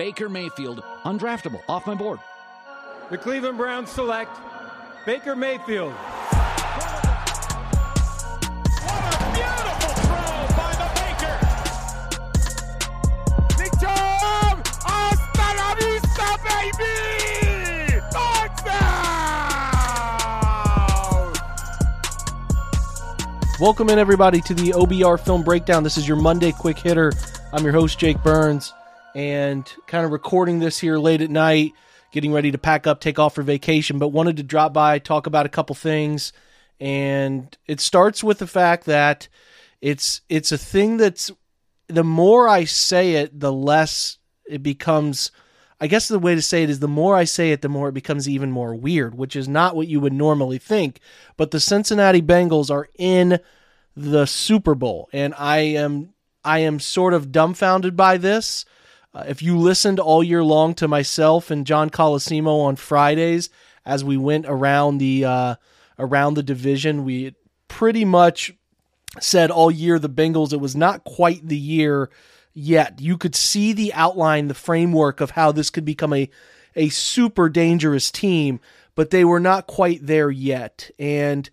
Baker Mayfield, undraftable, off my board. The Cleveland Browns select Baker Mayfield. What a beautiful throw by the Baker. Welcome in, everybody, to the OBR Film Breakdown. This is your Monday quick hitter. I'm your host, Jake Burns, and kind of recording this here late at night, getting ready to pack up, take off for vacation, but wanted to drop by, talk about a couple things. And it starts with the fact that it's it's a thing that's the more I say it, the less it becomes I guess the way to say it is the more I say it, the more it becomes even more weird, which is not what you would normally think. But the Cincinnati Bengals are in the Super Bowl, and I am I am sort of dumbfounded by this. Uh, if you listened all year long to myself and John Colosimo on Fridays as we went around the uh, around the division, we pretty much said all year the Bengals it was not quite the year yet. You could see the outline, the framework of how this could become a a super dangerous team, but they were not quite there yet. And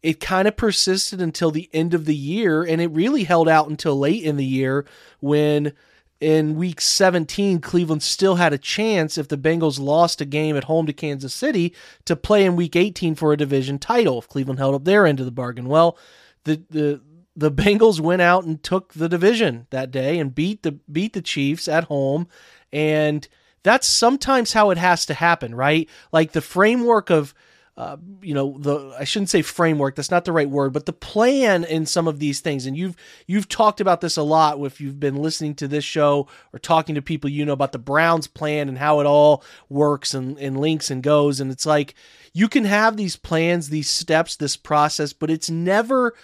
it kind of persisted until the end of the year, and it really held out until late in the year when in week 17 Cleveland still had a chance if the Bengals lost a game at home to Kansas City to play in week 18 for a division title if Cleveland held up their end of the bargain. Well, the the the Bengals went out and took the division that day and beat the beat the Chiefs at home and that's sometimes how it has to happen, right? Like the framework of uh, you know the I shouldn't say framework that's not the right word but the plan in some of these things. And you've you've talked about this a lot if you've been listening to this show or talking to people you know about the Browns plan and how it all works and, and links and goes. And it's like you can have these plans these steps this process but it's never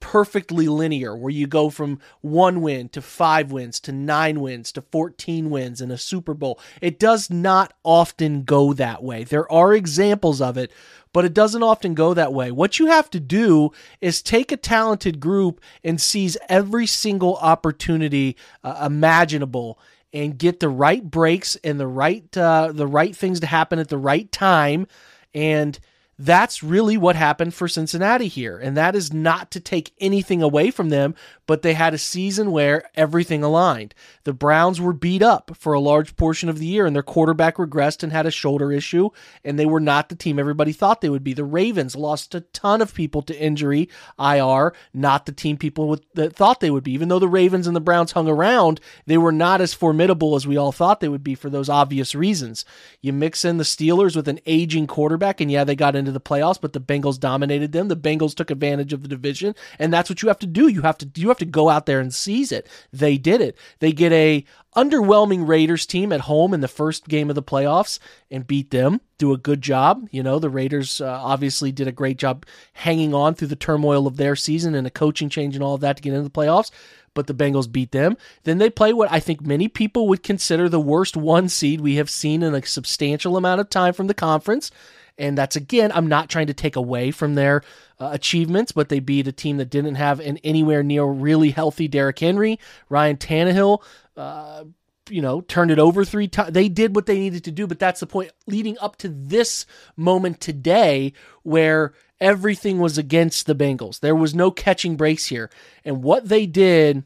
perfectly linear where you go from one win to five wins to nine wins to 14 wins in a Super Bowl. It does not often go that way. There are examples of it, but it doesn't often go that way. What you have to do is take a talented group and seize every single opportunity uh, imaginable and get the right breaks and the right uh, the right things to happen at the right time and that's really what happened for Cincinnati here. And that is not to take anything away from them, but they had a season where everything aligned. The Browns were beat up for a large portion of the year, and their quarterback regressed and had a shoulder issue, and they were not the team everybody thought they would be. The Ravens lost a ton of people to injury, IR, not the team people that thought they would be. Even though the Ravens and the Browns hung around, they were not as formidable as we all thought they would be for those obvious reasons. You mix in the Steelers with an aging quarterback, and yeah, they got in into the playoffs, but the Bengals dominated them. The Bengals took advantage of the division, and that's what you have to do. You have to you have to go out there and seize it. They did it. They get a underwhelming Raiders team at home in the first game of the playoffs and beat them. Do a good job. You know, the Raiders uh, obviously did a great job hanging on through the turmoil of their season and a coaching change and all of that to get into the playoffs but the Bengals beat them. Then they play what I think many people would consider the worst one seed we have seen in a substantial amount of time from the conference. And that's again, I'm not trying to take away from their uh, achievements, but they beat a team that didn't have an anywhere near really healthy Derrick Henry, Ryan Tannehill. Uh, you know, turned it over three times. They did what they needed to do, but that's the point. Leading up to this moment today, where everything was against the Bengals, there was no catching breaks here, and what they did.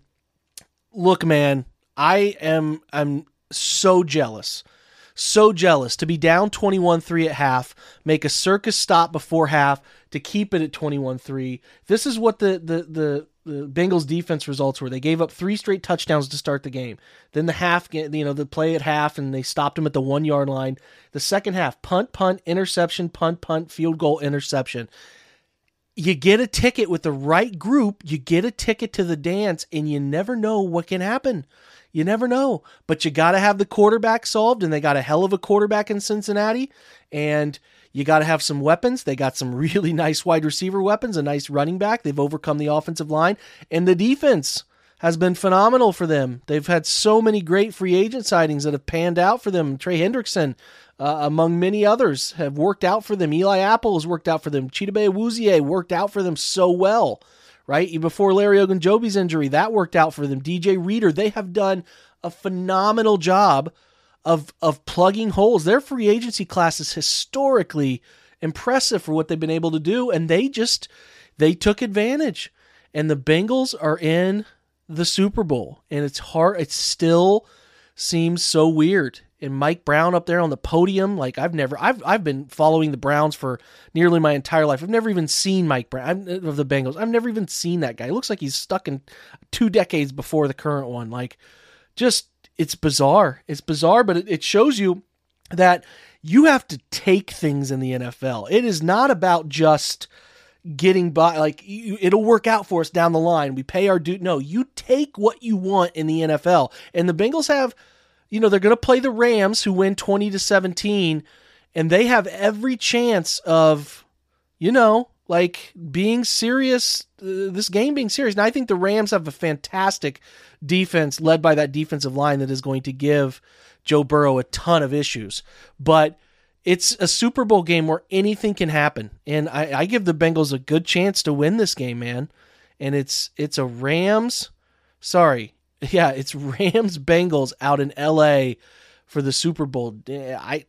Look, man, I am I'm so jealous so jealous to be down 21 3 at half, make a circus stop before half to keep it at 21 3. This is what the, the, the, the Bengals defense results were. They gave up three straight touchdowns to start the game. Then the half, you know, the play at half, and they stopped them at the one yard line. The second half, punt, punt, interception, punt, punt, field goal, interception. You get a ticket with the right group, you get a ticket to the dance, and you never know what can happen. You never know. But you got to have the quarterback solved, and they got a hell of a quarterback in Cincinnati. And you got to have some weapons. They got some really nice wide receiver weapons, a nice running back. They've overcome the offensive line. And the defense has been phenomenal for them. They've had so many great free agent signings that have panned out for them. Trey Hendrickson, uh, among many others, have worked out for them. Eli Apple has worked out for them. Chidobe Awuzie worked out for them so well right? Before Larry Ogunjobi's injury, that worked out for them. DJ Reader, they have done a phenomenal job of of plugging holes. Their free agency class is historically impressive for what they've been able to do, and they just they took advantage. And the Bengals are in the Super Bowl, and it's hard. It still seems so weird. And Mike Brown up there on the podium, like I've never, I've I've been following the Browns for nearly my entire life. I've never even seen Mike Brown uh, of the Bengals. I've never even seen that guy. It looks like he's stuck in two decades before the current one. Like, just it's bizarre. It's bizarre, but it, it shows you that you have to take things in the NFL. It is not about just getting by like you, it'll work out for us down the line. We pay our due. No, you take what you want in the NFL. And the Bengals have, you know, they're going to play the Rams who win 20 to 17 and they have every chance of you know, like being serious uh, this game being serious. And I think the Rams have a fantastic defense led by that defensive line that is going to give Joe Burrow a ton of issues. But it's a Super Bowl game where anything can happen, and I, I give the Bengals a good chance to win this game, man. And it's it's a Rams, sorry, yeah, it's Rams Bengals out in L.A. for the Super Bowl. I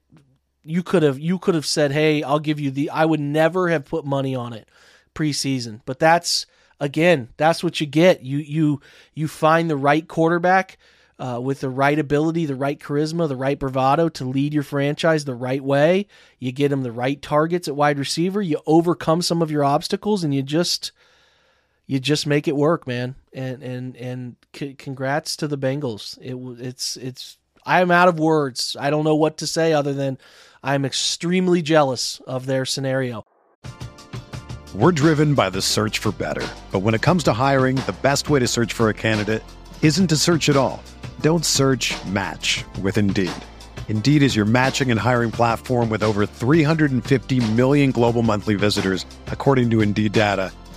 you could have you could have said, hey, I'll give you the. I would never have put money on it preseason, but that's again, that's what you get. You you you find the right quarterback uh, with the right ability, the right charisma, the right bravado to lead your franchise the right way. You get them the right targets at wide receiver. You overcome some of your obstacles, and you just you just make it work, man. And and and c- congrats to the Bengals. It it's it's I'm out of words. I don't know what to say other than I'm extremely jealous of their scenario. We're driven by the search for better, but when it comes to hiring, the best way to search for a candidate isn't to search at all. Don't search match with Indeed. Indeed is your matching and hiring platform with over 350 million global monthly visitors, according to Indeed data,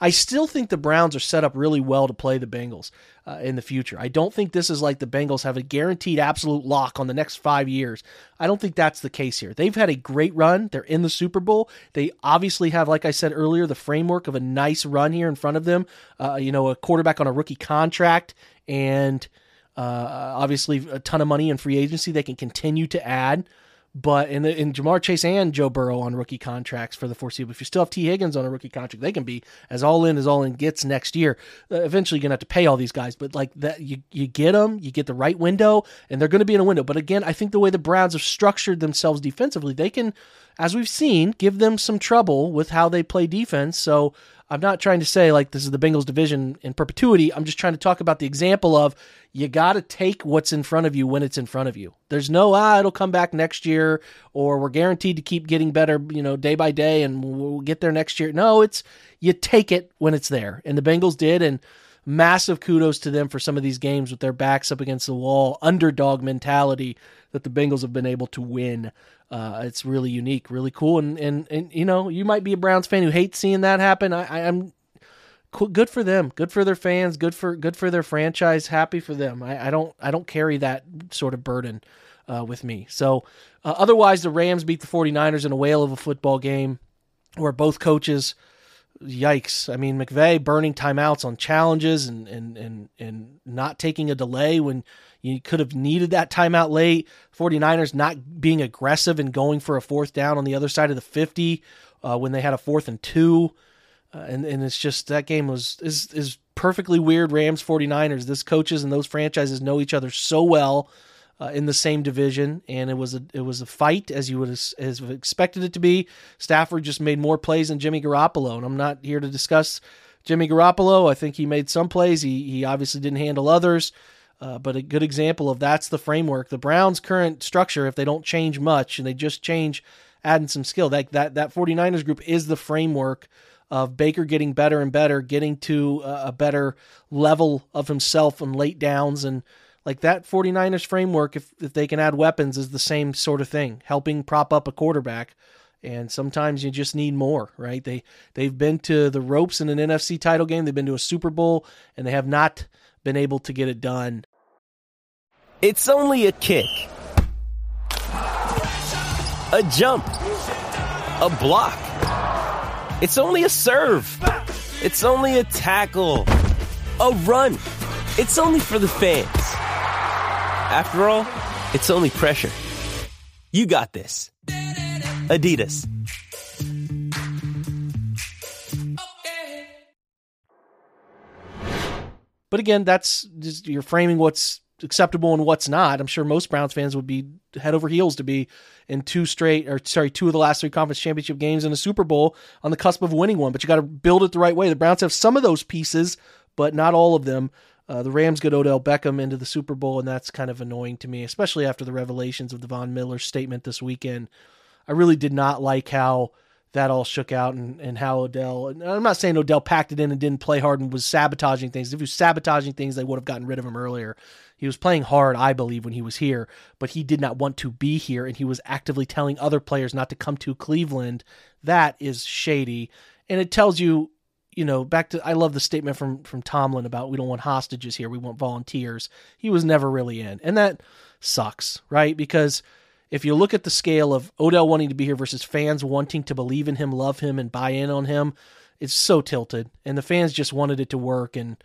I still think the Browns are set up really well to play the Bengals uh, in the future. I don't think this is like the Bengals have a guaranteed absolute lock on the next five years. I don't think that's the case here. They've had a great run. They're in the Super Bowl. They obviously have, like I said earlier, the framework of a nice run here in front of them. Uh, you know, a quarterback on a rookie contract and uh, obviously a ton of money in free agency they can continue to add. But in the in Ja'Marr Chase and Joe Burrow on rookie contracts for the foreseeable, if you still have Tee Higgins on a rookie contract, they can be as all in as all in gets next year. Uh, eventually, you're gonna have to pay all these guys, but like that, you you get them, you get the right window, and they're to be in a window. But again, I think the way the Browns have structured themselves defensively, they can, as we've seen, give them some trouble with how they play defense. So I'm not trying to say like this is the Bengals division in perpetuity. I'm just trying to talk about the example of you got to take what's in front of you when it's in front of you. There's no ah it'll come back next year or we're guaranteed to keep getting better, you know, day by day and we'll get there next year. No, it's you take it when it's there. And the Bengals did and massive kudos to them for some of these games with their backs up against the wall, underdog mentality that the Bengals have been able to win. Uh, it's really unique, really cool, and, and and you know you might be a Browns fan who hates seeing that happen. I, I'm good for them, good for their fans, good for good for their franchise. Happy for them. I, I don't I don't carry that sort of burden uh, with me. So uh, otherwise, the Rams beat the 49ers in a whale of a football game, where both coaches yikes. I mean, McVay burning timeouts on challenges and and and and not taking a delay when you could have needed that timeout late. 49ers not being aggressive and going for a fourth down on the other side of the 50 uh, when they had a fourth and two. Uh, and and it's just that game was is is perfectly weird Rams 49ers. This coaches and those franchises know each other so well. Uh, in the same division, and it was a it was a fight as you would as expected it to be. Stafford just made more plays than Jimmy Garoppolo, and I'm not here to discuss Jimmy Garoppolo. I think he made some plays. He he obviously didn't handle others. Uh, but a good example of that's the framework. The Browns' current structure, if they don't change much and they just change adding some skill, that that that 49ers group is the framework of Baker getting better and better, getting to a better level of himself on late downs and like that 49ers framework if if they can add weapons is the same sort of thing, helping prop up a quarterback. And sometimes you just need more, right? They they've been to the ropes in an NFC title game, they've been to a Super Bowl and they have not been able to get it done. It's only a kick. A jump. A block. It's only a serve. It's only a tackle. A run. It's only for the fans. After all, it's only pressure. You got this. Adidas. But again, that's just you're framing what's acceptable and what's not. I'm sure most Browns fans would be head over heels to be in two straight or sorry, two of the last three conference championship games in a Super Bowl on the cusp of winning one. But you got to build it the right way. The Browns have some of those pieces, but not all of them. Uh, the Rams get Odell Beckham into the Super Bowl, and that's kind of annoying to me, especially after the revelations of the Von Miller statement this weekend. I really did not like how that all shook out and, and how Odell, and I'm not saying Odell packed it in and didn't play hard and was sabotaging things. If he was sabotaging things, they would have gotten rid of him earlier. He was playing hard, I believe, when he was here, but he did not want to be here and he was actively telling other players not to come to Cleveland. That is shady. And it tells you, you know, back to I love the statement from from Tomlin about we don't want hostages here, we want volunteers. He was never really in. And that sucks, right? Because if you look at the scale of Odell wanting to be here versus fans wanting to believe in him, love him, and buy in on him, it's so tilted. And the fans just wanted it to work, and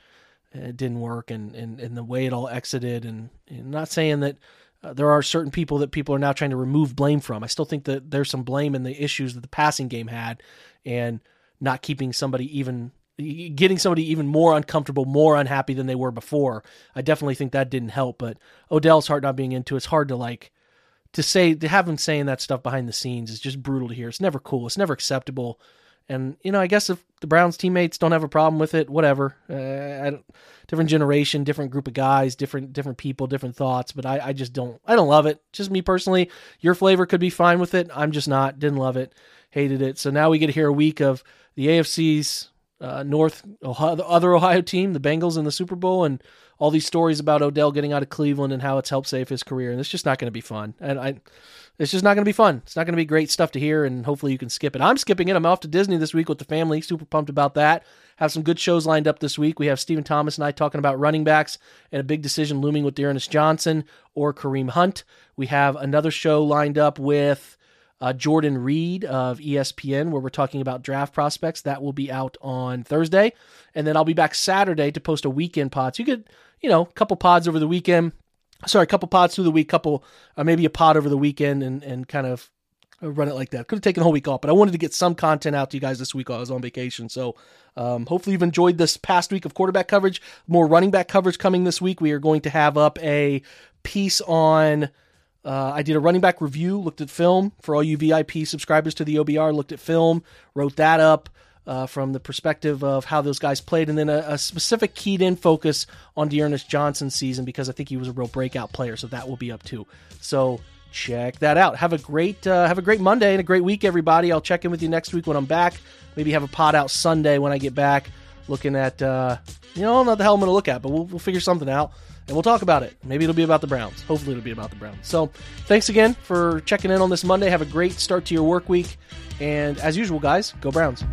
it didn't work. And and, and the way it all exited, and, and not saying that uh, there are certain people that people are now trying to remove blame from. I still think that there's some blame in the issues that the passing game had, and not keeping somebody even getting somebody even more uncomfortable, more unhappy than they were before. I definitely think that didn't help. But Odell's heart not being into it's hard to like to say to have him saying that stuff behind the scenes is just brutal to hear. It's never cool. It's never acceptable. And you know, I guess if the Browns teammates don't have a problem with it, whatever. Uh, different generation, different group of guys, different different people, different thoughts. But I, I just don't. I don't love it. Just me personally. Your flavor could be fine with it. I'm just not. Didn't love it. Hated it. So now we get to hear a week of the AFC's uh, North Ohio, the other Ohio team, the Bengals in the Super Bowl, and all these stories about Odell getting out of Cleveland and how it's helped save his career. And it's just not going to be fun. And I, it's just not going to be fun. It's not going to be great stuff to hear. And hopefully you can skip it. I'm skipping it. I'm off to Disney this week with the family. Super pumped about that. Have some good shows lined up this week. We have Stephen Thomas and I talking about running backs and a big decision looming with D'Ernest Johnson or Kareem Hunt. We have another show lined up with uh, Jordan Reid of ESPN, where we're talking about draft prospects. That will be out on Thursday. And then I'll be back Saturday to post a weekend pod. So you could, you know, a couple pods over the weekend. Sorry, a couple pods through the week, couple, uh, maybe a pod over the weekend and, and kind of run it like that. Could have taken the whole week off, but I wanted to get some content out to you guys this week while I was on vacation. So um, hopefully you've enjoyed this past week of quarterback coverage. More running back coverage coming this week. We are going to have up a piece on uh, I did a running back review, looked at film for all you VIP subscribers to the OBR, looked at film, wrote that up uh, from the perspective of how those guys played, and then a, a specific keyed in focus on D'Ernest Johnson's season because I think he was a real breakout player, so that will be up too. So check that out. Have a great uh, have a great Monday and a great week, everybody. I'll check in with you next week when I'm back. Maybe have a pot out Sunday when I get back, looking at uh, you know, I don't know what the hell I'm going to look at, but we'll, we'll figure something out and we'll talk about it. Maybe it'll be about the Browns. Hopefully, it'll be about the Browns. So, thanks again for checking in on this Monday. Have a great start to your work week. And as usual, guys, go Browns.